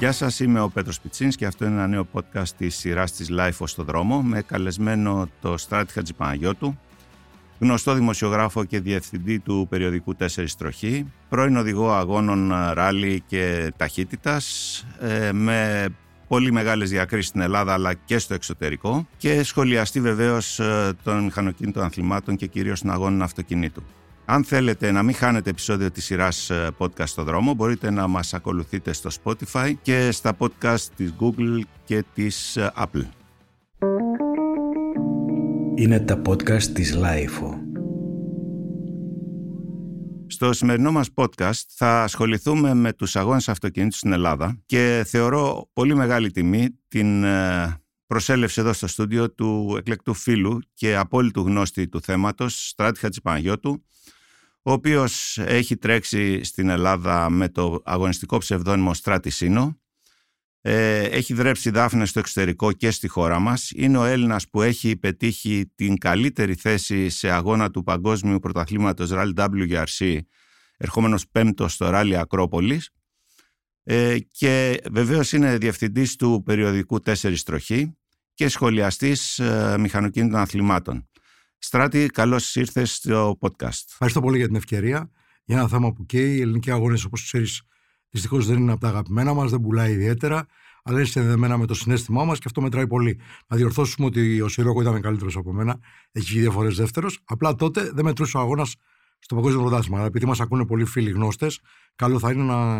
Γεια σας, είμαι ο Πέτρος Πιτσίνης και αυτό είναι ένα νέο podcast της σειράς της Life στο δρόμο με καλεσμένο το Στράτη Χατζηπαναγιώτου, γνωστό δημοσιογράφο και διευθυντή του περιοδικού 4 Τροχή, πρώην οδηγό αγώνων ράλι και ταχύτητας, ε, με πολύ μεγάλες διακρίσεις στην Ελλάδα αλλά και στο εξωτερικό και σχολιαστεί βεβαίως ε, των μηχανοκίνητων αθλημάτων και κυρίως των αγώνων αυτοκινήτου. Αν θέλετε να μην χάνετε επεισόδιο της σειράς ε, podcast στο δρόμο, μπορείτε να μας ακολουθείτε στο Spotify και στα podcast της Google και της ε, Apple. Είναι τα podcast της Lifeo. Στο σημερινό μας podcast θα ασχοληθούμε με τους αγώνες αυτοκινήτου στην Ελλάδα και θεωρώ πολύ μεγάλη τιμή την ε, προσέλευση εδώ στο στούντιο του εκλεκτού φίλου και απόλυτου γνώστη του θέματος, Στράτη Χατζηπαναγιώτου, ο οποίος έχει τρέξει στην Ελλάδα με το αγωνιστικό ψευδόνυμο Στράτη Σίνο, ε, έχει δρέψει δάφνες στο εξωτερικό και στη χώρα μας. Είναι ο Έλληνας που έχει πετύχει την καλύτερη θέση σε αγώνα του Παγκόσμιου Πρωταθλήματος Rally WRC, ερχόμενος πέμπτος στο Rally Ακρόπολης. Ε, και βεβαίως είναι διευθυντής του περιοδικού 4 Τροχή και σχολιαστής ε, μηχανοκίνητων αθλημάτων. Στράτη, καλώς ήρθες στο podcast. Ευχαριστώ πολύ για την ευκαιρία. Για ένα θέμα που καίει. Οι ελληνικοί αγώνες, όπως ξέρεις, δυστυχώς δεν είναι από τα αγαπημένα μας, δεν πουλάει ιδιαίτερα, αλλά είναι συνδεδεμένα με το συνέστημά μας και αυτό μετράει πολύ. Να διορθώσουμε ότι ο Σιρόκο ήταν καλύτερος από μένα, έχει βγει δύο φορές δεύτερος. Απλά τότε δεν μετρούσε ο αγώνας στο παγκόσμιο πρωτάθλημα. Αλλά επειδή μας ακούνε πολλοί φίλοι γνώστες, καλό θα είναι να,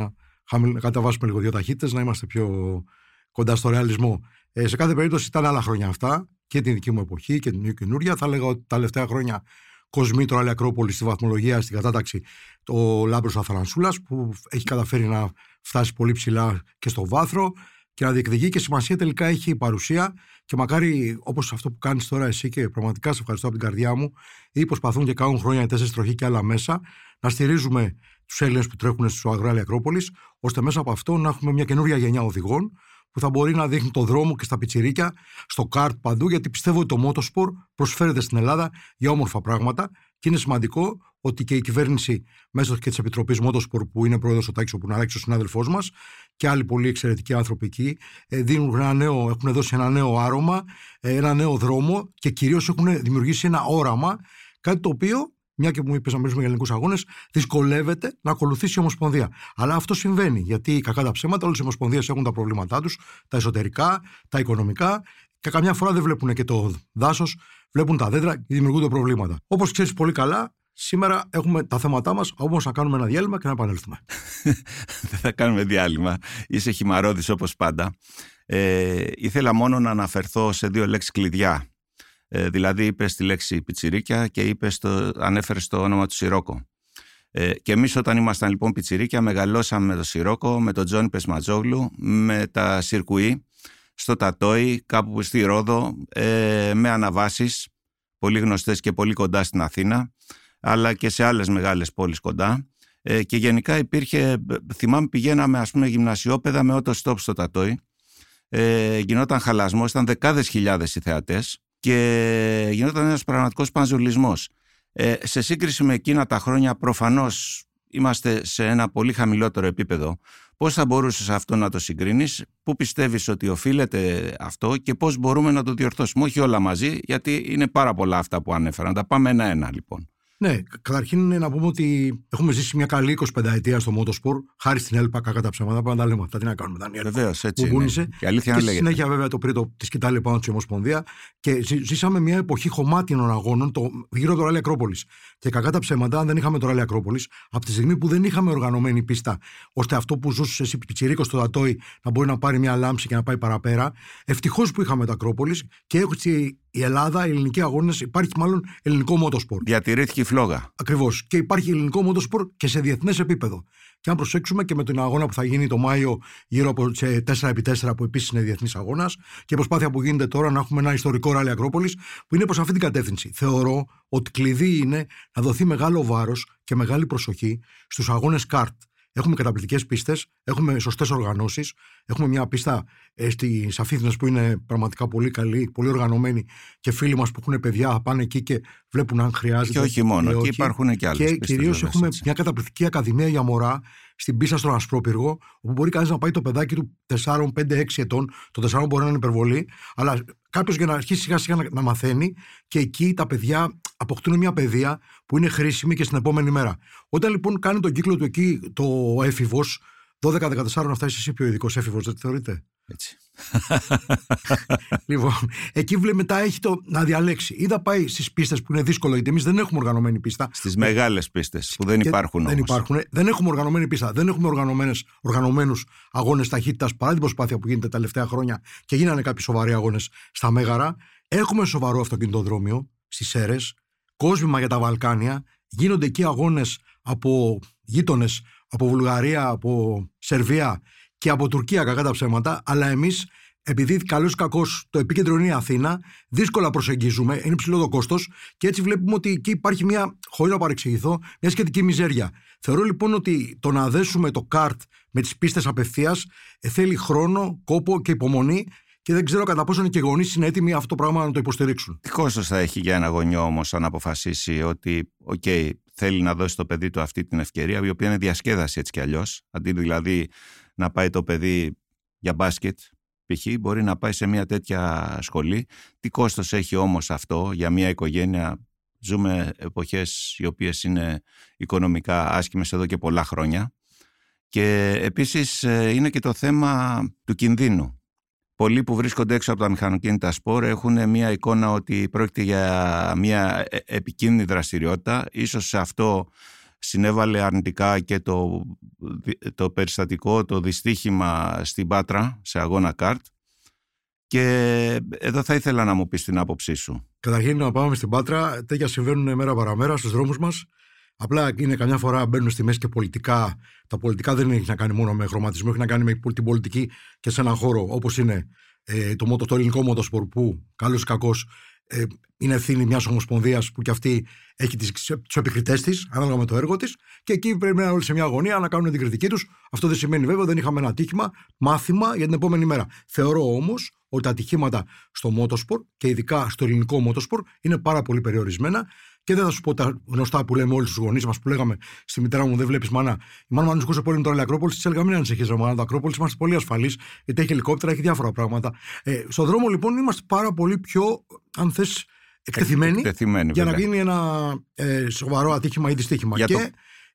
να καταβάσουμε λίγο δύο ταχύτητες, να είμαστε πιο κοντά στο ρεαλισμό. Ε, σε κάθε περίπτωση ήταν άλλα χρόνια αυτά και την δική μου εποχή και την καινούρια. Θα λέγω ότι τα τελευταία χρόνια Κοσμήτρο Άλλη Ακρόπολη στη βαθμολογία, στην κατάταξη, το Λάμπρος Αθανασούλας, που έχει καταφέρει να φτάσει πολύ ψηλά και στο βάθρο και να διεκδικεί και σημασία τελικά έχει η παρουσία. Και μακάρι όπως αυτό που κάνεις τώρα εσύ και πραγματικά σε ευχαριστώ από την καρδιά μου, ή προσπαθούν και κάνουν χρόνια οι τέσσερις τροχοί και άλλα μέσα, να στηρίζουμε τους Έλληνες που τρέχουν στο Αγράλη Ακρόπολη, ώστε μέσα από αυτό να έχουμε μια καινούρια γενιά οδηγών που θα μπορεί να δείχνει το δρόμο και στα πιτσιρίκια, στο καρτ παντού, γιατί πιστεύω ότι το Motorsport προσφέρεται στην Ελλάδα για όμορφα πράγματα και είναι σημαντικό ότι και η κυβέρνηση μέσω και της Επιτροπής Motorsport, που είναι πρόεδρος ο Τάκης Οπουναράκη, ο συνάδελφός μας, και άλλοι πολύ εξαιρετικοί άνθρωποι εκεί, ε, δίνουν ένα νέο, έχουν δώσει ένα νέο άρωμα, ε, ένα νέο δρόμο και κυρίως έχουν δημιουργήσει ένα όραμα, κάτι το οποίο μια και μου είπες να μιλήσουμε για ελληνικούς αγώνες, δυσκολεύεται να ακολουθήσει η Ομοσπονδία. Αλλά αυτό συμβαίνει, γιατί κακά τα ψέματα, όλες οι Ομοσπονδίες έχουν τα προβλήματά τους, τα εσωτερικά, τα οικονομικά, και καμιά φορά δεν βλέπουν και το δάσος, βλέπουν τα δέντρα και δημιουργούνται προβλήματα. Όπως ξέρεις πολύ καλά, Σήμερα έχουμε τα θέματά μας, όμως να κάνουμε ένα διάλειμμα και να επανέλθουμε. Δεν θα κάνουμε διάλειμμα. Είσαι χυμαρόδης όπως πάντα. Ε, ήθελα μόνο να αναφερθώ σε δύο λέξεις κλειδιά ε, δηλαδή είπες τη λέξη πιτσιρίκια και είπες το, ανέφερες το όνομα του Σιρόκο. Ε, και εμείς όταν ήμασταν λοιπόν πιτσιρίκια μεγαλώσαμε με το Σιρόκο, με τον Τζόνι Πεσματζόγλου, με τα Σιρκουή, στο Τατόι, κάπου στη Ρόδο, ε, με αναβάσεις πολύ γνωστές και πολύ κοντά στην Αθήνα, αλλά και σε άλλες μεγάλες πόλεις κοντά. Ε, και γενικά υπήρχε, θυμάμαι πηγαίναμε ας πούμε γυμνασιόπαιδα με ότο στόπ στο Τατόι, ε, γινόταν χαλασμός, ήταν δεκάδες χιλιάδες οι θεατές και γινόταν ένας πραγματικός πανζουλισμός. Ε, σε σύγκριση με εκείνα τα χρόνια προφανώς είμαστε σε ένα πολύ χαμηλότερο επίπεδο. Πώς θα μπορούσες αυτό να το συγκρίνεις, πού πιστεύεις ότι οφείλεται αυτό και πώς μπορούμε να το διορθώσουμε; Όχι όλα μαζί, γιατί είναι πάρα πολλά αυτά που ανέφερα. Να τα πάμε ένα-ένα λοιπόν. Ναι, καταρχήν να πούμε ότι έχουμε ζήσει μια καλή 25 ετία στο Motorsport, χάρη στην ΕΛΠΑ, κακά τα ψέματα. Πρέπει να τα λέμε αυτά. Τι να κάνουμε, Βεβαίως, έτσι. Που είναι. Και αλήθεια και συνέχεια, βέβαια, το πήρε τη σκητάλη πάνω της Ομοσπονδία. Και ζήσαμε μια εποχή χωμάτινων αγώνων το, γύρω από το Ράλι Ακρόπολης. Και κακά τα ψέματα, αν δεν είχαμε το Ράλι Ακρόπολης, από τη στιγμή που δεν είχαμε οργανωμένη πίστα, ώστε αυτό που ζούσε εσύ πιτσιρίκος στο Δατόι να μπορεί να πάρει μια λάμψη και να πάει παραπέρα, ευτυχώς που είχαμε το Ακρόπολης και έτσι η Ελλάδα, οι ελληνικοί αγώνες, υπάρχει μάλλον ελληνικό μότοσπορ. Διατηρήθηκε η φλόγα. Ακριβώς. Και υπάρχει ελληνικό μότοσπορ και σε διεθνές επίπεδο. Και αν προσέξουμε και με τον αγώνα που θα γίνει το Μάιο γύρω από σε 4x4 που επίσης είναι διεθνής αγώνας και η προσπάθεια που γίνεται τώρα να έχουμε ένα ιστορικό ράλι Ακρόπολη που είναι προς αυτή την κατεύθυνση. Θεωρώ ότι κλειδί είναι να δοθεί μεγάλο βάρος και μεγάλη προσοχή στους αγώνες καρτ. Έχουμε καταπληκτικές πίστες, έχουμε σωστές οργανώσεις. Έχουμε μια πίστα ε, στι Αφήθνε που είναι πραγματικά πολύ καλή, πολύ οργανωμένη και φίλοι μας που έχουν παιδιά πάνε εκεί και βλέπουν αν χρειάζεται. Και όχι μόνο, εκεί υπάρχουν και άλλες Και κυρίως έχουμε έτσι. μια καταπληκτική ακαδημία για μωρά στην πίστα στον Ασπρόπυργο, όπου μπορεί κανείς να πάει το παιδάκι του 4, 5, 6 ετών. Το 4 μπορεί να είναι υπερβολή, αλλά κάποιος για να αρχίσει σιγά σιγά να, να μαθαίνει και εκεί τα παιδιά αποκτούν μια παιδεία που είναι χρήσιμη και στην επόμενη μέρα. Όταν λοιπόν κάνει τον κύκλο του εκεί το έφηβος, 12-14 να φτάσει εσύ πιο ειδικός έφηβος, δεν θεωρείτε; Έτσι. λοιπόν, εκεί βλέπει μετά έχει το να διαλέξει. Ή θα πάει στις πίστες που είναι δύσκολο, γιατί εμείς δεν έχουμε οργανωμένη πίστα. Στις μεγάλες πίστες που δεν Και υπάρχουν δεν όμως. υπάρχουν. Δεν έχουμε οργανωμένη πίστα. Δεν έχουμε οργανωμένους αγώνες ταχύτητας παρά την προσπάθεια που γίνεται τα τελευταία χρόνια και γίνανε κάποιοι σοβαροί αγώνες στα Μέγαρα. Έχουμε σοβαρό αυτοκινητοδρόμιο στις Σέρες, κόσμημα για τα Βαλκάνια. Γίνονται εκεί αγώνες από γείτονες από Βουλγαρία, από Σερβία και από Τουρκία, κακά τα ψέματα. Αλλά εμείς, επειδή καλώς ή κακώς το επίκεντρο είναι η Αθήνα, δύσκολα προσεγγίζουμε, είναι ψηλό το κόστος και έτσι βλέπουμε ότι εκεί υπάρχει μια, χωρίς να παρεξηγηθώ, μια σχετική μιζέρια. Θεωρώ λοιπόν ότι το να δέσουμε το καρτ με τις πίστες απευθείας θέλει χρόνο, κόπο και υπομονή και δεν ξέρω κατά πόσο είναι και οι γονείς είναι έτοιμοι αυτό το πράγμα να το υποστηρίξουν. Τι κόστος θα έχει για ένα γονιό όμως αν αποφασίσει ότι, οκ, θέλει να δώσει το παιδί του αυτή την ευκαιρία, η οποία είναι διασκέδαση έτσι κι αλλιώς. Αντί δηλαδή να πάει το παιδί για μπάσκετ, π.χ., μπορεί να πάει σε μια τέτοια σχολή. Τι κόστος έχει όμως αυτό για μια οικογένεια; Ζούμε εποχές οι οποίες είναι οικονομικά άσχημες εδώ και πολλά χρόνια. Και επίσης είναι και το θέμα του κινδύνου. Πολλοί που βρίσκονται έξω από τα μηχανοκίνητα σπορ έχουν μια εικόνα ότι πρόκειται για μια επικίνδυνη δραστηριότητα. Ίσως σε αυτό συνέβαλε αρνητικά και το, το περιστατικό, το δυστύχημα στην Πάτρα σε αγώνα καρτ. Και εδώ θα ήθελα να μου πεις την άποψή σου. Καταρχήν να πάμε στην Πάτρα, τέτοια συμβαίνουν μέρα παραμέρα στους δρόμους μας. Απλά είναι καμιά φορά μπαίνουν στη μέση και πολιτικά. Τα πολιτικά δεν έχει να κάνει μόνο με χρωματισμό, έχει να κάνει με την πολιτική και σε έναν χώρο όπως είναι ε, το, το, το ελληνικό μοτοσπορ που καλός ή κακός ε, είναι ευθύνη μιας ομοσπονδίας που κι αυτή έχει τους επικριτές της, ανάλογα με το έργο της, και εκεί πρέπει να είναι όλοι σε μια αγωνία να κάνουν την κριτική τους. Αυτό δεν σημαίνει βέβαια δεν είχαμε ένα ατύχημα, μάθημα για την επόμενη μέρα. Θεωρώ όμως ότι τα ατυχήματα στο μότοσπορ και ειδικά στο ελληνικό μότοσπορ είναι πάρα πολύ περιορισμένα και δεν θα σου πω τα γνωστά που λέμε όλοι του γονείς μας που λέγαμε στη μητέρα μου: Δεν βλέπεις μάνα. Η μάνα μου ανησυχούσε πολύ με το Ακρόπολης. Της έλεγα: Μην ανησυχείς, μάνα. Το Ακρόπολης είμαστε πολύ ασφαλείς, γιατί έχει ελικόπτερα, έχει διάφορα πράγματα. Ε, στον δρόμο λοιπόν είμαστε πάρα πολύ πιο, αν θες, εκτεθειμένοι, εκτεθειμένοι για βέβαια. να γίνει ένα ε, σοβαρό ατύχημα ή δυστύχημα. Για και το,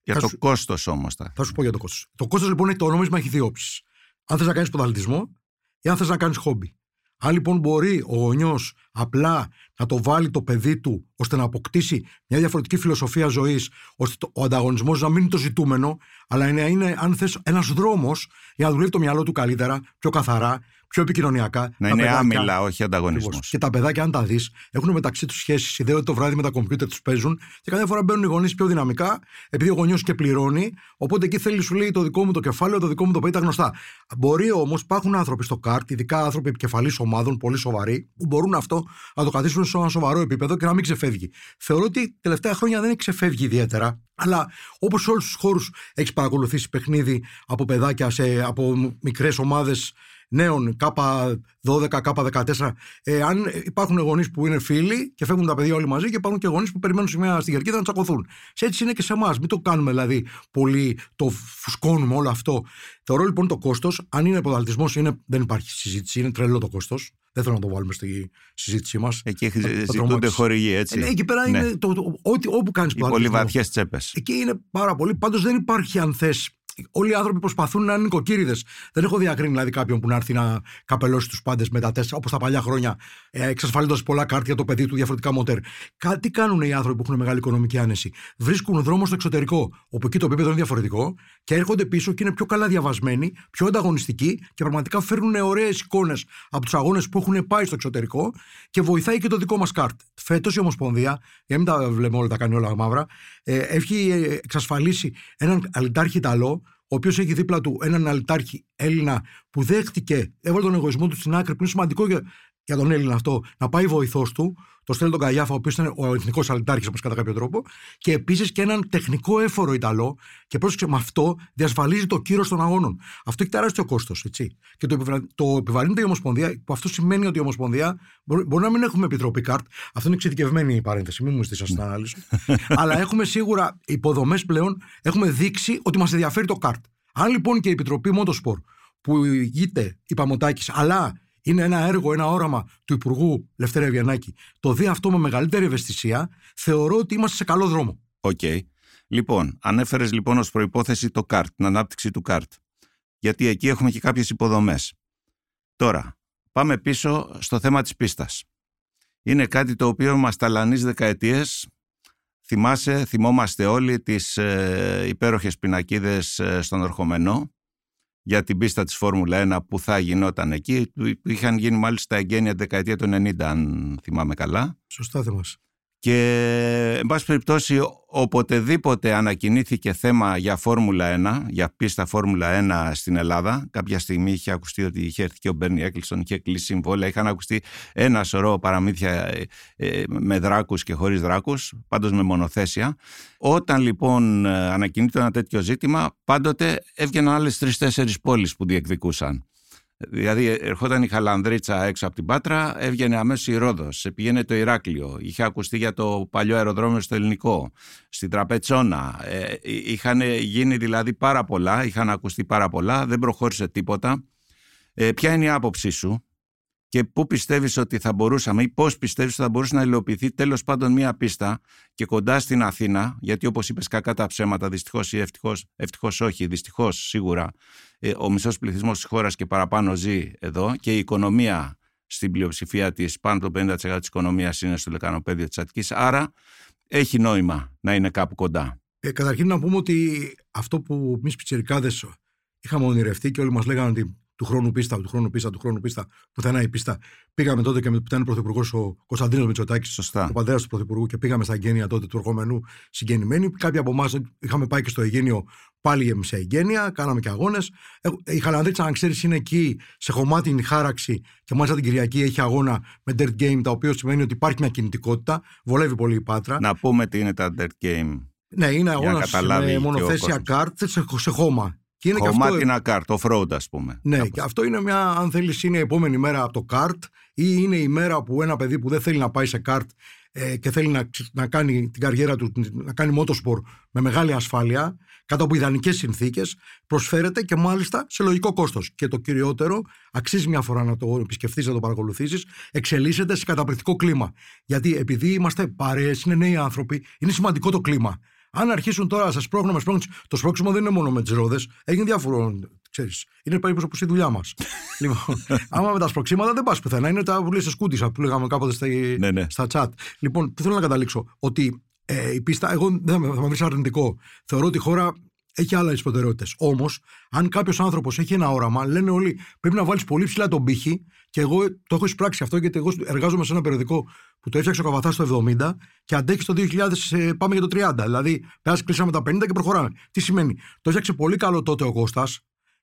για θα το σου- κόστος όμως. Θα... θα σου πω για το κόστος. Το κόστος λοιπόν έχει το νόμισμα έχει δύο όψει. Αν θες να κάνεις ποδαλτισμό ή αν θες να κάνεις χόμπι. Αν λοιπόν μπορεί ο γονιός απλά να το βάλει το παιδί του ώστε να αποκτήσει μια διαφορετική φιλοσοφία ζωής, ώστε το- ο ανταγωνισμός να μην είναι το ζητούμενο, αλλά να είναι, αν θες, ένας δρόμος για να δουλεύει το μυαλό του καλύτερα, πιο καθαρά, πιο επικοινωνιακά. Να Τα είναι παιδάκια- άμυλα, όχι ανταγωνισμός. Ακριβώς. Και τα παιδάκια, αν τα δεις, έχουν μεταξύ τους σχέσεις. Ιδέω ότι το βράδυ με τα κομπιούτερ τους παίζουν και καμιά φορά μπαίνουν οι γονείς πιο δυναμικά, επειδή ο γονιός και πληρώνει. Οπότε εκεί θέλει, σου λέει το δικό μου το κεφάλαιο, το δικό μου το παιδί, τα γνωστά. Μπορεί όμως, υπάρχουν άνθρωποι στο καρτ, ειδικά άνθρωποι επικεφαλής ομάδων, πολύ σοβαροί, που μπορούν αυτό να το καθίσουν σε ένα σοβαρό επίπεδο και να μην ξεφεύγει. Θεωρώ ότι τελευταία χρόνια δεν έχει ξεφεύγει ιδιαίτερα, αλλά όπως σε όλους τους χώρους έχεις παρακολουθήσει παιχνίδι από παιδάκια σε, από μικρές ομάδες νέων K12, K14. Ε, αν υπάρχουν γονείς που είναι φίλοι και φεύγουν τα παιδιά όλοι μαζί και υπάρχουν και γονείς που περιμένουν σημαία στην κερκίδα να τσακωθούν. Σε έτσι είναι και σε εμάς. Μην το κάνουμε δηλαδή πολύ, το φουσκώνουμε όλο αυτό. Θεωρώ λοιπόν το κόστος, αν είναι ποδαλτισμό, δεν υπάρχει συζήτηση, είναι τρελό το κόστος. Δεν θέλω να το βάλουμε στη συζήτησή μας. Εκεί Θα- θα ζητούνται τρομάξεις. χορηγοί, έτσι. Ναι, εκεί πέρα Ναι. είναι το, το, ό,τι, όπου κάνεις Οι πολύ βαθιές τσέπες. Εκεί είναι πάρα πολύ. Πάντως δεν υπάρχει, αν θες. Όλοι οι άνθρωποι προσπαθούν να είναι νοικοκύριδε. Δεν έχω διακρίνει δηλαδή κάποιον που να έρθει να καπελώσει τους πάντες με τα τέσσερα, όπως τα παλιά χρόνια, ε, εξασφαλίζοντας πολλά κάρτια για το παιδί του, διαφορετικά μοτέρ. Κα, τι κάνουν οι άνθρωποι που έχουν μεγάλη οικονομική άνεση; Βρίσκουν δρόμο στο εξωτερικό, όπου εκεί το επίπεδο είναι διαφορετικό, και έρχονται πίσω και είναι πιο καλά διαβασμένοι, πιο ανταγωνιστικοί και πραγματικά φέρνουν ωραίες εικόνες από τους αγώνες που έχουν πάει στο εξωτερικό και βοηθάει και το δικό μας κάρτ. Φέτος η Ομοσπονδία, για να μην τα βλέπουμε όλα, τα κάνει όλα μαύρα, ε, έχει ε, εξασφαλίσει έναν αλυτάρχη Ιταλό, ο οποίος έχει δίπλα του έναν αλυτάρχη Έλληνα που δέχτηκε, έβαλε τον εγωισμό του στην άκρη, που είναι σημαντικό για, για τον Έλληνα αυτό να πάει βοηθός του, το στέλνει τον Καγιάφα, ο οποίος ήταν ο εθνικός αλυτάρχης, όπως κατά κάποιο τρόπο, και επίσης και έναν τεχνικό έφορο Ιταλό, και πρόσεξε με αυτό διασφαλίζει το κύρος των αγώνων. Αυτό έχει τεράστιο κόστος, έτσι. Και το, επιβρα... το επιβαρύνεται η Ομοσπονδία, που αυτό σημαίνει ότι η Ομοσπονδία μπορεί, μπορεί να μην έχουμε επιτροπή καρτ. Αυτό είναι εξειδικευμένη η παρένθεση, μην μου ζητήσεις να την αναλύσω. Αλλά έχουμε σίγουρα υποδομές πλέον, έχουμε δείξει ότι μας ενδιαφέρει το καρτ. Αν λοιπόν και η Επιτροπή Motorsport που ηγείται η Παμωτάκη, αλλά είναι ένα έργο, ένα όραμα του Υπουργού Λευτέρη Αυγενάκη, το δει αυτό με μεγαλύτερη ευαισθησία, θεωρώ ότι είμαστε σε καλό δρόμο. OK. Okay. Λοιπόν, ανέφερες λοιπόν ως προϋπόθεση το ΚΑΡΤ, την ανάπτυξη του ΚΑΡΤ. Γιατί εκεί έχουμε και κάποιες υποδομές. Τώρα, πάμε πίσω στο θέμα της πίστας. Είναι κάτι το οποίο μας ταλανίζει δεκαετίες. Θυμάσαι, θυμόμαστε όλοι τις ε, υπέροχες πινακίδες ε, στον Ορχομενό για την πίστα της Φόρμουλα 1 που θα γινόταν εκεί. Είχαν γίνει μάλιστα εγγένεια δεκαετία του 90, αν θυμάμαι καλά. Σωστά θυμάσαι. Και, εν πάση περιπτώσει, οποτεδήποτε ανακοινήθηκε θέμα για Φόρμουλα 1, για πίστα Φόρμουλα 1 στην Ελλάδα, κάποια στιγμή είχε ακουστεί ότι είχε έρθει και ο Μπέρνι Έκλεισον, είχε κλείσει συμβόλαια, είχαν ακουστεί ένα σωρό παραμύθια ε, ε, με δράκους και χωρίς δράκους, πάντως με μονοθέσια. Όταν λοιπόν ε, ανακοινείται ένα τέτοιο ζήτημα, πάντοτε έβγαιναν άλλες τρεις-τέσσερις πόλεις που διεκδικούσαν. Δηλαδή, ερχόταν η Χαλανδρίτσα έξω από την Πάτρα, έβγαινε αμέσως η Ρόδος, πήγαινε το Ηράκλειο. Είχε ακουστεί για το παλιό αεροδρόμιο στο ελληνικό, στην Τραπετσόνα. Ε, είχαν γίνει δηλαδή πάρα πολλά, είχαν ακουστεί πάρα πολλά, δεν προχώρησε τίποτα. Ε, ποια είναι η άποψή σου; Και πού πιστεύεις ότι θα μπορούσαμε ή πώς πιστεύεις ότι θα μπορούσε να υλοποιηθεί τέλος πάντων μία πίστα και κοντά στην Αθήνα, γιατί όπως είπες, κακά τα ψέματα, δυστυχώς ή ευτυχώς όχι, δυστυχώς σίγουρα, ε, ο μισός πληθυσμός της χώρας και παραπάνω ζει εδώ και η οικονομία στην πλειοψηφία της, πάνω το 50% της οικονομίας είναι στο λεκανοπέδιο της Αττικής. Άρα έχει νόημα να είναι κάπου κοντά. Ε, καταρχήν να πούμε ότι αυτό που εμείς πιτσερικάδε είχαμε ονειρευτεί και όλοι μας λέγανε ότι του χρόνου πίστα, του χρόνου πίστα, του χρόνου πίστα, πουθενά η πίστα. Πήγαμε τότε και με που ήταν πρωθυπουργός ο Κωνσταντίνος Μητσοτάκης, ο πατέρας του πρωθυπουργού, και πήγαμε στα εγγένεια τότε του εργομενού συγγενημένοι. Κάποιοι από εμάς είχαμε πάει και στο εγγένειο πάλι σε εγγένεια, κάναμε και αγώνες. Η Χαλανδρίτσα, αν ξέρεις, είναι εκεί σε χωμάτινη χάραξη και μάλιστα την Κυριακή έχει αγώνα με dirt game, τα οποία σημαίνει ότι υπάρχει μια κινητικότητα. Βολεύει πολύ η πάτρα. Να πούμε τι είναι τα dirt game. Ναι, είναι αγώνας με μονοθέσια κάρτ σε, σε χώμα. Και είναι Κομμάτινα κάρτ, off-road ας πούμε. Ναι, και αυτό είναι μια, αν θέλεις, είναι η επόμενη μέρα από το κάρτ ή είναι η μέρα που ένα παιδί που δεν θέλει να πάει σε κάρτ ε, και θέλει να, να κάνει την καριέρα του, να κάνει μότοσπορ με μεγάλη ασφάλεια, κάτω από ιδανικές συνθήκες, προσφέρεται και μάλιστα σε λογικό κόστος. Και το κυριότερο, αξίζει μια φορά να το επισκεφθείς, να το παρακολουθήσεις, εξελίσσεται σε καταπληκτικό κλίμα. Γιατί επειδή είμαστε παρέες, είναι νέοι άνθρωποι, είναι σημαντικό το κλίμα. Αν αρχίσουν τώρα να σας πρόχνουν με το σπρώξιμο δεν είναι μόνο με τις ρόδες, έγινε διάφορο. Ξέρεις, είναι περίπου όπω η δουλειά μας. λοιπόν, άμα με τα σπροξήματα δεν πας πουθενά. Είναι τα βουλή σε σκούτισα που λέγαμε κάποτε στα, ναι, ναι. στα chat. Λοιπόν, που θέλω να καταλήξω, ότι ε, η πίστα, εγώ δεν θα με βρεις αρνητικό. Θεωρώ ότι η χώρα έχει άλλες προτεραιότητες. Όμως, αν κάποιος άνθρωπος έχει ένα όραμα, λένε όλοι πρέπει να βάλεις πολύ ψηλά τον πύχη. Και εγώ το έχω εισπράξει αυτό, γιατί εγώ εργάζομαι σε ένα περιοδικό που το έφτιαξε ο Καβαθάς το 70 και αντέχει το 2000, ε, πάμε για το 30. Δηλαδή, πέρασε, κλείσαμε τα 50 και προχωράμε. Τι σημαίνει, το έφτιαξε πολύ καλό τότε ο Κώστας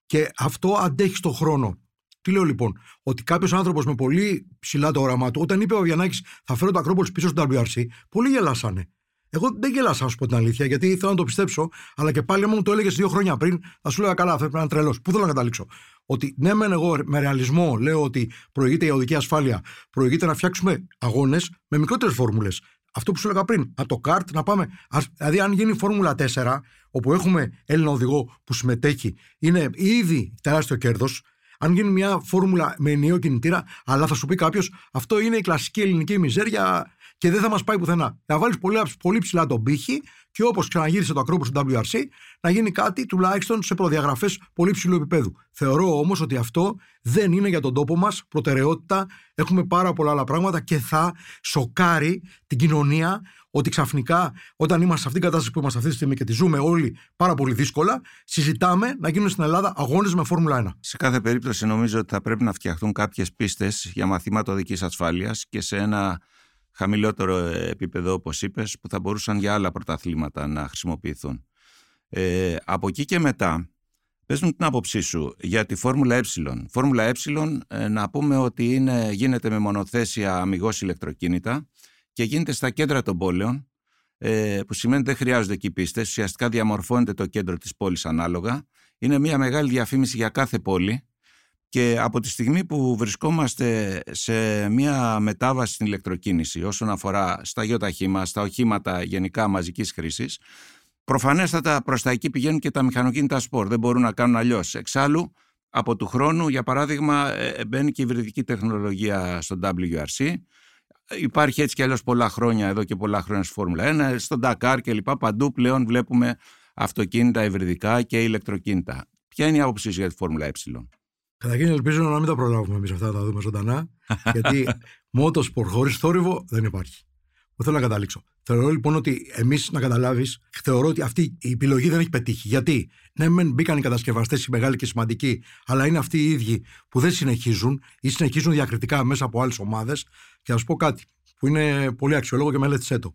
και αυτό αντέχει στον χρόνο. Τι λέω λοιπόν, ότι κάποιος άνθρωπος με πολύ ψηλά το όραμά του, όταν είπε ο Βιανάκη θα φέρω το Ακρόπολη πίσω στο WRC, πολλοί γελάσανε. Εγώ δεν γελάσα, να σου πω την αλήθεια, γιατί ήθελα να το πιστέψω, αλλά και πάλι μου το έλεγες δύο χρόνια πριν, θα σου έλεγα καλά, θα έπρεπε να είναι τρελός. Πού θέλω να καταλήξω; Ότι ναι, μεν εγώ με ρεαλισμό λέω ότι προηγείται η οδική ασφάλεια, προηγείται να φτιάξουμε αγώνες με μικρότερες φόρμουλες. Αυτό που σου έλεγα πριν, από το καρτ να πάμε. Δηλαδή, αν γίνει Φόρμουλα 4, όπου έχουμε Έλληνα οδηγό που συμμετέχει, είναι ήδη τεράστιο κέρδος. Αν γίνει μια φόρμουλα με ενιαίο κινητήρα, αλλά θα σου πει κάποιος, αυτό είναι η κλασική ελληνική μιζέρια και δεν θα μας πάει πουθενά. Να βάλεις πολύ, πολύ ψηλά τον πύχη και όπως ξαναγύρισε το ακρόπολο στο WRC, να γίνει κάτι τουλάχιστον σε προδιαγραφές πολύ ψηλού επίπεδου. Θεωρώ όμως ότι αυτό δεν είναι για τον τόπο μας προτεραιότητα. Έχουμε πάρα πολλά άλλα πράγματα και θα σοκάρει την κοινωνία ότι ξαφνικά όταν είμαστε σε αυτήν την κατάσταση που είμαστε αυτή τη στιγμή και τη ζούμε όλοι πάρα πολύ δύσκολα, συζητάμε να γίνουν στην Ελλάδα αγώνες με Φόρμουλα 1. Σε κάθε περίπτωση νομίζω ότι θα πρέπει να φτιαχτούν κάποιες πίστες για μαθήματα οδική ασφάλειας και σε ένα χαμηλότερο επίπεδο όπως είπες που θα μπορούσαν για άλλα πρωταθλήματα να χρησιμοποιηθούν. Ε, από εκεί και μετά Πες μου την άποψή σου για τη Φόρμουλα Ε. Φόρμουλα Ε ε, να πούμε ότι είναι, γίνεται με μονοθέσια αμυγός ηλεκτροκίνητα και γίνεται στα κέντρα των πόλεων ε, που σημαίνει ότι δεν χρειάζονται εκεί πίστες. Ουσιαστικά διαμορφώνεται το κέντρο της πόλης ανάλογα. Είναι μια μεγάλη διαφήμιση για κάθε πόλη και από τη στιγμή που βρισκόμαστε σε μια μετάβαση στην ηλεκτροκίνηση όσον αφορά στα γεωταχή μας, στα οχήματα γενικά μαζικής χρήσης, προφανέστατα προς τα εκεί πηγαίνουν και τα μηχανοκίνητα σπορ. Δεν μπορούν να κάνουν αλλιώς. Εξάλλου, από του χρόνου, για παράδειγμα, ε, ε, μπαίνει και η υβριδική τεχνολογία στο WRC. Υπάρχει έτσι κι αλλιώς πολλά χρόνια, εδώ και πολλά χρόνια στη Φόρμουλα 1, στον Dakar και λοιπά. Παντού πλέον βλέπουμε αυτοκίνητα υβριδικά και ηλεκτροκίνητα. Ποια είναι η άποψή για τη Φόρμουλα Ε; Καταρχήν ελπίζω να μην τα προλάβουμε εμείς αυτά να τα δούμε ζωντανά, γιατί μότοσπορ χωρίς θόρυβο δεν υπάρχει. Που θέλω να καταλήξω. Θεωρώ λοιπόν ότι εμείς να καταλάβεις, θεωρώ ότι αυτή η επιλογή δεν έχει πετύχει. Γιατί, ναι, μεν μπήκαν οι κατασκευαστές οι μεγάλοι και σημαντικοί, αλλά είναι αυτοί οι ίδιοι που δεν συνεχίζουν ή συνεχίζουν διακριτικά μέσα από άλλες ομάδες. Και να σου πω κάτι που είναι πολύ αξιολόγο και μελέτησέ το.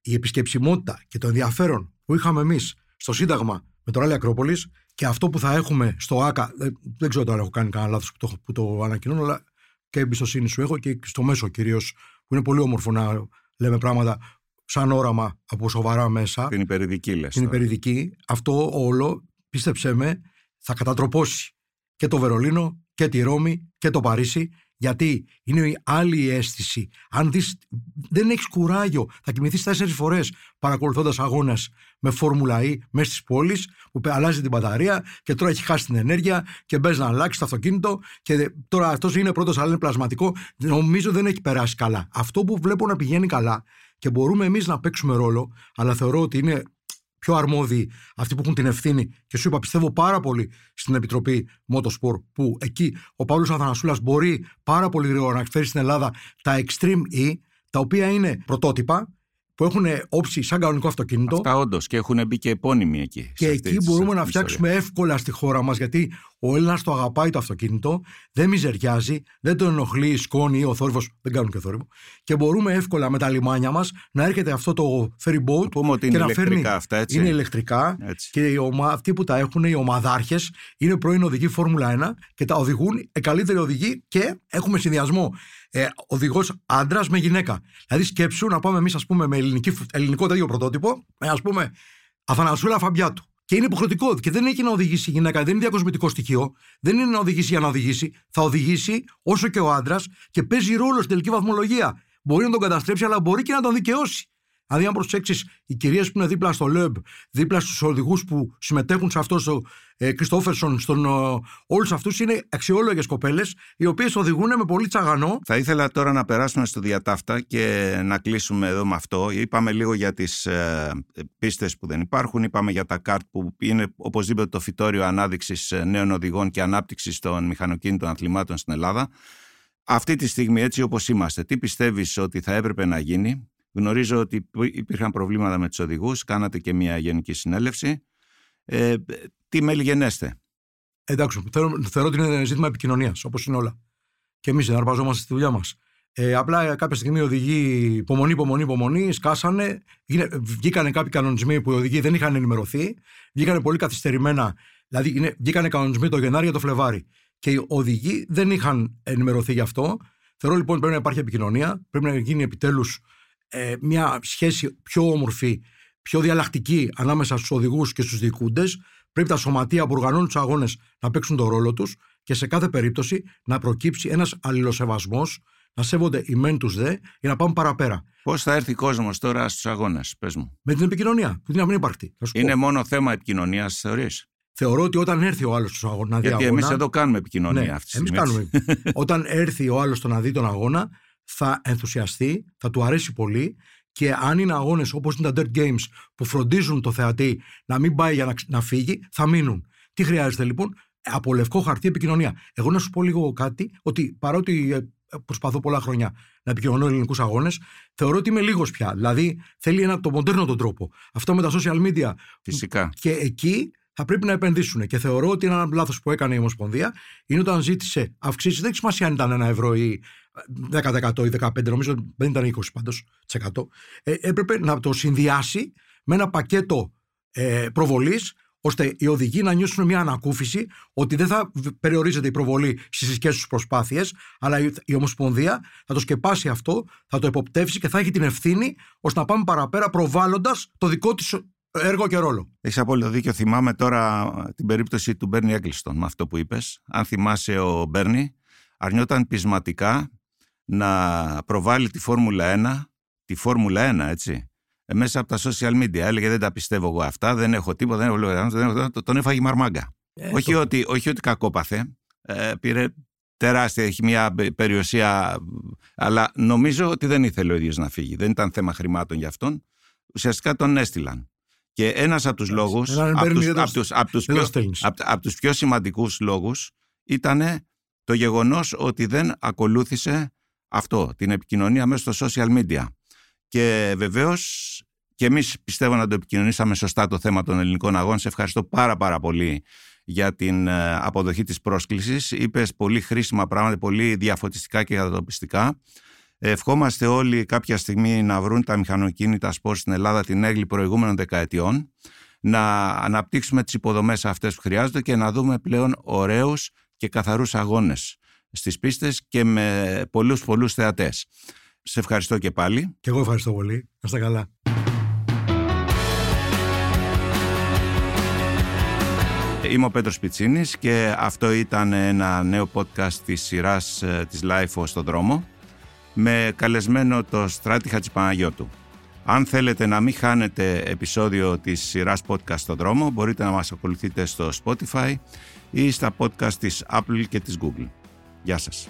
Η επισκεψιμότητα και το ενδιαφέρον που είχαμε εμείς στο Σύνταγμα με το Ράλι Ακρόπολης και αυτό που θα έχουμε στο ΑΚΑ. Δεν, δεν ξέρω αν έχω κάνει κανένα λάθος που το, που το ανακοινώνω, αλλά και εμπιστοσύνη σου έχω και στο μέσο κυρίως, που είναι πολύ όμορφο να λέμε πράγματα σαν όραμα από σοβαρά μέσα. Την υπερηδική λες. Την υπερηδική. Αυτό όλο, πίστεψέ με, θα κατατροπώσει και το Βερολίνο και τη Ρώμη και το Παρίσι γιατί είναι άλλη αίσθηση. Αν δεις, δεν έχεις κουράγιο, θα κοιμηθείς τέσσερις φορές παρακολουθώντας αγώνες με Φόρμουλα E μέσα στις πόλεις, που αλλάζει την μπαταρία και τώρα έχει χάσει την ενέργεια και μπες να αλλάξεις το αυτοκίνητο. Και τώρα αυτός είναι πρώτος, αλλά είναι πλασματικό. Νομίζω δεν έχει περάσει καλά. Αυτό που βλέπω να πηγαίνει καλά και μπορούμε εμείς να παίξουμε ρόλο, αλλά θεωρώ ότι είναι πιο αρμόδιοι αυτοί που έχουν την ευθύνη. Και σου είπα, πιστεύω πάρα πολύ στην Επιτροπή Motorsport, που εκεί ο Παύλος Αθανασούλας μπορεί πάρα πολύ γρήγορα να εκφέρει στην Ελλάδα τα Extreme E, τα οποία είναι πρωτότυπα, που έχουν όψη σαν κανονικό αυτοκίνητο. Αυτά όντως και έχουν μπει και επώνυμοι εκεί. Και εκεί μπορούμε να φτιάξουμε εύκολα στη χώρα μας, γιατί ο Έλληνας το αγαπάει το αυτοκίνητο, δεν μιζεριάζει, δεν τον ενοχλεί η σκόνη ή ο θόρυβος, δεν κάνουν και θόρυβο. Και μπορούμε εύκολα με τα λιμάνια μας να έρχεται αυτό το ferry boat Πούμε ότι και είναι να φέρνει. ηλεκτρικά αυτά, έτσι. Είναι ηλεκτρικά Έτσι. και οι ομα... αυτοί που τα έχουν, οι ομαδάρχες, είναι πρώην οδηγοί Φόρμουλα 1 και τα οδηγούν οι καλύτεροι οδηγοί και έχουμε συνδυασμό ε, οδηγός άντρας με γυναίκα. Δηλαδή, σκέψου να πάμε εμείς, ας πούμε, με ελληνική, ελληνικό τέτοιο πρωτότυπο, με ας πούμε Αθανασούλα Φαμπιάτου. Και είναι υποχρεωτικό και δεν έχει να οδηγήσει η γυναίκα, δεν είναι διακοσμητικό στοιχείο, δεν είναι να οδηγήσει για να οδηγήσει. Θα οδηγήσει όσο και ο άντρας και παίζει ρόλο στην τελική βαθμολογία. Μπορεί να τον καταστρέψει, αλλά μπορεί και να τον δικαιώσει. Δηλαδή, αν προσέξεις, οι κυρίες που είναι δίπλα στο ΛΕΜΠ, δίπλα στους οδηγούς που συμμετέχουν σε αυτός, στο ε, Κριστόφερσον, στον. Όλους αυτούς είναι αξιόλογες κοπέλες, οι οποίες οδηγούν με πολύ τσαγανό. Θα ήθελα τώρα να περάσουμε στο διατάφτα και να κλείσουμε εδώ με αυτό. Είπαμε λίγο για τις ε, πίστες που δεν υπάρχουν, είπαμε για τα καρτ που είναι οπωσδήποτε το φυτόριο ανάδειξης ε, νέων οδηγών και ανάπτυξης των μηχανοκίνητων αθλημάτων στην Ελλάδα. Αυτή τη στιγμή έτσι όπως είμαστε, τι πιστεύεις ότι θα έπρεπε να γίνει; Γνωρίζω ότι υπήρχαν προβλήματα με τους οδηγούς, κάνατε και μια γενική συνέλευση. Ε, τι μέλη γενέστε. Εντάξει, θεωρώ, θεωρώ ότι είναι ζήτημα επικοινωνίας, όπως είναι όλα. Και εμείς συναρπαζόμαστε στη δουλειά μας. Ε, απλά κάποια στιγμή οι οδηγοί υπομονή, υπομονή, υπομονή, σκάσανε. Γίνε, βγήκανε κάποιοι κανονισμοί που οι οδηγοί δεν είχαν ενημερωθεί. Βγήκανε πολύ καθυστερημένα. Δηλαδή, είναι, βγήκανε κανονισμοί το Γενάρη για το Φλεβάρι. Και οι οδηγοί δεν είχαν ενημερωθεί γι' αυτό. Θεωρώ λοιπόν ότι πρέπει να υπάρχει επικοινωνία. Πρέπει να γίνει επιτέλους ε, μια σχέση πιο όμορφη, πιο διαλλακτική ανάμεσα στους οδηγούς και στους διοικούντες. Πρέπει τα σωματεία που οργανώνουν τους αγώνες να παίξουν τον ρόλο τους και σε κάθε περίπτωση να προκύψει ένας αλληλοσεβασμός, να σέβονται οι μεν τους δε για να πάμε παραπέρα. Πώς θα έρθει ο κόσμος τώρα στους αγώνες, πες μου; Με την επικοινωνία, που είναι να μην υπαρκτή. Θα σου πω. Είναι μόνο θέμα επικοινωνίας, θεωρείς; Θεωρώ ότι όταν έρθει ο άλλος στον αγώνα να δει Γιατί αγώνα. εμείς εδώ κάνουμε επικοινωνία ναι, αυτή τη εμείς στιγμή. κάνουμε. όταν έρθει ο άλλος στο να δει τον αγώνα, θα ενθουσιαστεί, θα του αρέσει πολύ και αν είναι αγώνες όπως είναι τα Dirt Games που φροντίζουν το θεατή να μην πάει για να, ξ- να φύγει, θα μείνουν. Τι χρειάζεται λοιπόν, από λευκό χαρτί επικοινωνία. Εγώ να σου πω λίγο κάτι, ότι παρότι ε, προσπαθώ πολλά χρόνια να επικοινωνώ ελληνικούς αγώνες, θεωρώ ότι είμαι λίγος πια. Δηλαδή θέλει ένα, το μοντέρνο τον τρόπο. Αυτό με τα social media Φυσικά. και εκεί θα πρέπει να επενδύσουν. Και θεωρώ ότι ένα λάθος που έκανε η Ομοσπονδία είναι όταν ζήτησε αυξήσεις. Δεν έχει σημασία αν ήταν ένα ευρώ ή 10% ή 15%, νομίζω δεν ήταν 20% πάντως. Ε, έπρεπε να το συνδυάσει με ένα πακέτο ε, προβολής ώστε οι οδηγοί να νιώσουν μια ανακούφιση ότι δεν θα περιορίζεται η προβολή στις δικέ τους προσπάθειες, αλλά η Ομοσπονδία θα το σκεπάσει αυτό, θα το εποπτεύσει και θα έχει την ευθύνη ώστε να πάμε παραπέρα προβάλλοντας το δικό της έργο και ρόλο. Έχεις απόλυτο δίκιο. Θυμάμαι τώρα την περίπτωση του Μπέρνι Έγκλιστον με αυτό που είπες. Αν θυμάσαι, ο Μπέρνι αρνιόταν πεισματικά να προβάλλει τη Φόρμουλα 1, τη Φόρμουλα 1, έτσι, ε, μέσα από τα social media. Έλεγε δεν τα πιστεύω εγώ αυτά, δεν έχω τίποτα, δεν έχω λόγια, τον έφαγε μαρμάγκα. Ε, όχι, ότι, όχι ότι κακόπαθε, ε, πήρε τεράστια, έχει μια περιουσία, αλλά νομίζω ότι δεν ήθελε ο ίδιος να φύγει. Δεν ήταν θέμα χρημάτων για αυτόν. Ουσιαστικά τον έστειλαν. Και ένας από τους λόγους, από τους, από τους, από τους, πιο, από, από τους πιο σημαντικούς λόγους, ήταν το γεγονός ότι δεν ακολούθησε αυτό, την επικοινωνία μέσα στο social media. Και βεβαίως και εμείς πιστεύω να το επικοινωνήσαμε σωστά το θέμα των ελληνικών αγώνων. Σε ευχαριστώ πάρα πάρα πολύ για την ε, αποδοχή της πρόσκλησης. Είπες πολύ χρήσιμα πράγματα, πολύ διαφωτιστικά και κατατοπιστικά. Ευχόμαστε όλοι κάποια στιγμή να βρουν τα μηχανοκίνητα σπορ στην Ελλάδα την έγκλη προηγούμενων δεκαετιών, να αναπτύξουμε τις υποδομές αυτές που χρειάζονται και να δούμε πλέον ωραίους και καθαρούς αγώνες στις πίστες και με πολλούς πολλούς θεατές. Σε ευχαριστώ και πάλι. Και εγώ ευχαριστώ πολύ. Να είστε καλά. Είμαι ο Πέτρος Πιτσίνης και αυτό ήταν ένα νέο podcast της σειράς ε, της Life στον δρόμο με καλεσμένο το Στράτη Χατσιπαναγιώτου. Αν θέλετε να μην χάνετε επεισόδιο της σειράς podcast στον δρόμο μπορείτε να μας ακολουθείτε στο Spotify ή στα podcast της Apple και της Google. Γεια σας.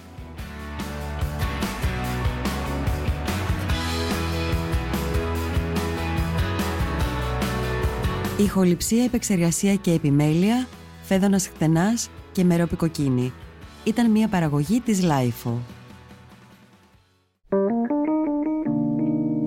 Ηχοληψία, επεξεργασία και επιμέλεια, Φαίδωνας Κτενάς και Μερόπη Κοκκίνη. Ήταν μια παραγωγή της LiFO.